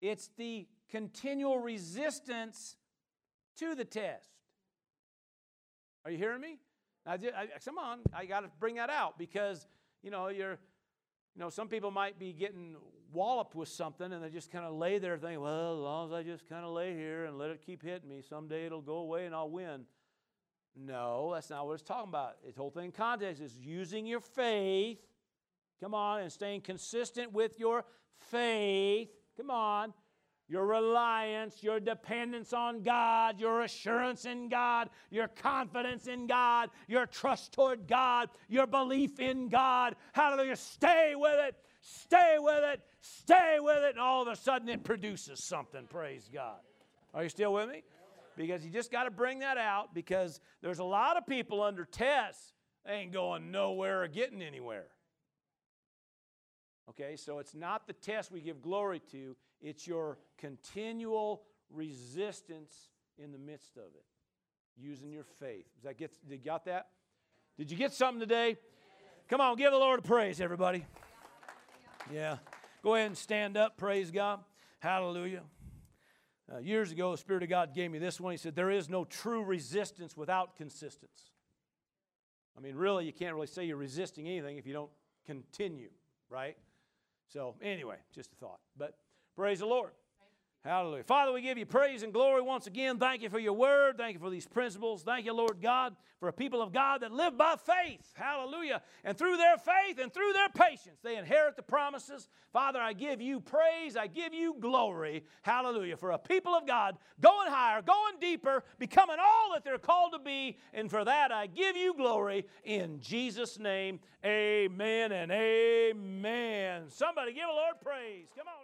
it's the continual resistance to the test. Are you hearing me? Now, come on, I got to bring that out because you know you're, you know, some people might be getting walloped with something and they just kind of lay there thinking, well, as long as I just kind of lay here and let it keep hitting me, someday it'll go away and I'll win. No, that's not what it's talking about. The whole thing in context is using your faith, come on, and staying consistent with your faith. Come on, your reliance, your dependence on God, your assurance in God, your confidence in God, your trust toward God, your belief in God. Hallelujah. Stay with it, stay with it, stay with it, and all of a sudden it produces something. Praise God. Are you still with me? Because you just got to bring that out because there's a lot of people under tests, they ain't going nowhere or getting anywhere. Okay, so it's not the test we give glory to, it's your continual resistance in the midst of it, using your faith. Does that get, Did you got that? Did you get something today? Come on, give the Lord a praise, everybody. Yeah. Go ahead and stand up. Praise God. Hallelujah. Uh, years ago, the Spirit of God gave me this one. He said, There is no true resistance without consistence. I mean, really, you can't really say you're resisting anything if you don't continue, right? So, anyway, just a thought. But praise the Lord. Hallelujah. Father, we give you praise and glory once again. Thank you for your word. Thank you for these principles. Thank you, Lord God, for a people of God that live by faith. Hallelujah. And through their faith and through their patience, they inherit the promises. Father, I give you praise. I give you glory. Hallelujah. For a people of God going higher, going deeper, becoming all that they're called to be. And for that, I give you glory in Jesus' name. Amen and amen. Somebody give a Lord praise. Come on.